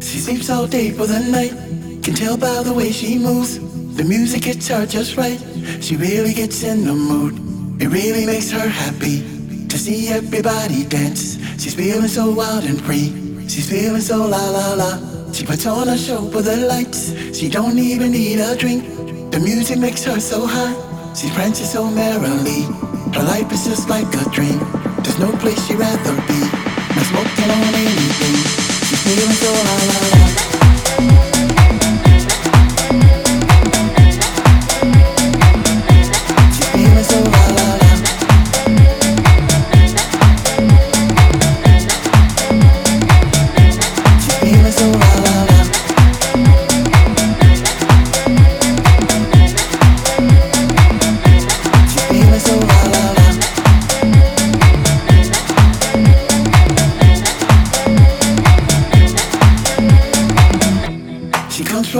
She sleeps all day for the night. Can tell by the way she moves. The music hits her just right. She really gets in the mood. It really makes her happy to see everybody dance. She's feeling so wild and free. She's feeling so la la la. She puts on a show for the lights. She don't even need a drink. The music makes her so high. She prances so merrily. Her life is just like a dream. There's no place she'd rather be. No smoking on anything. Feeling so la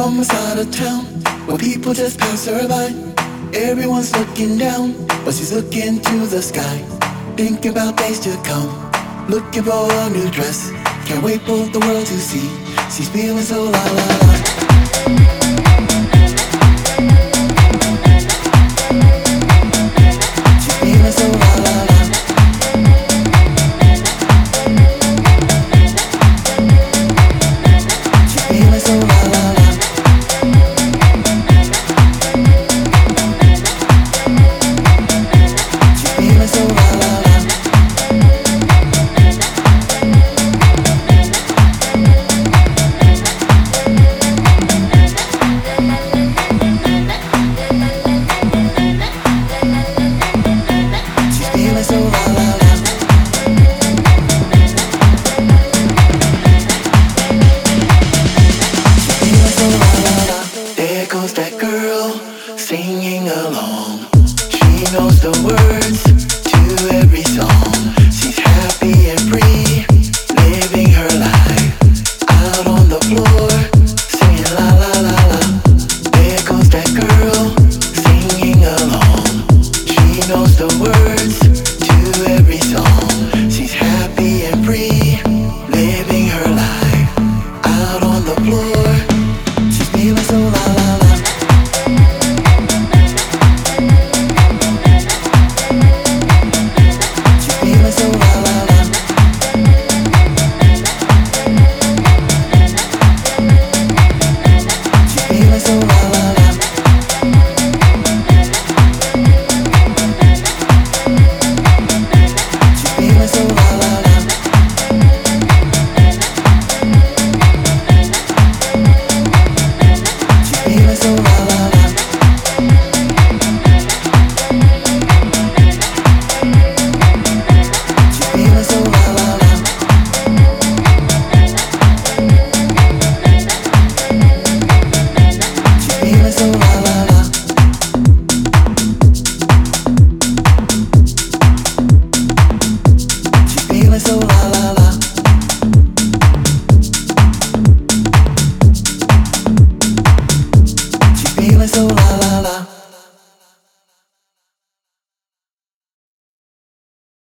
From a side of town where people just pass her by. Everyone's looking down, but she's looking to the sky. Thinking about days to come, looking for a new dress. Can't wait for the world to see. She's feeling so la la la. along. She knows the words to every song.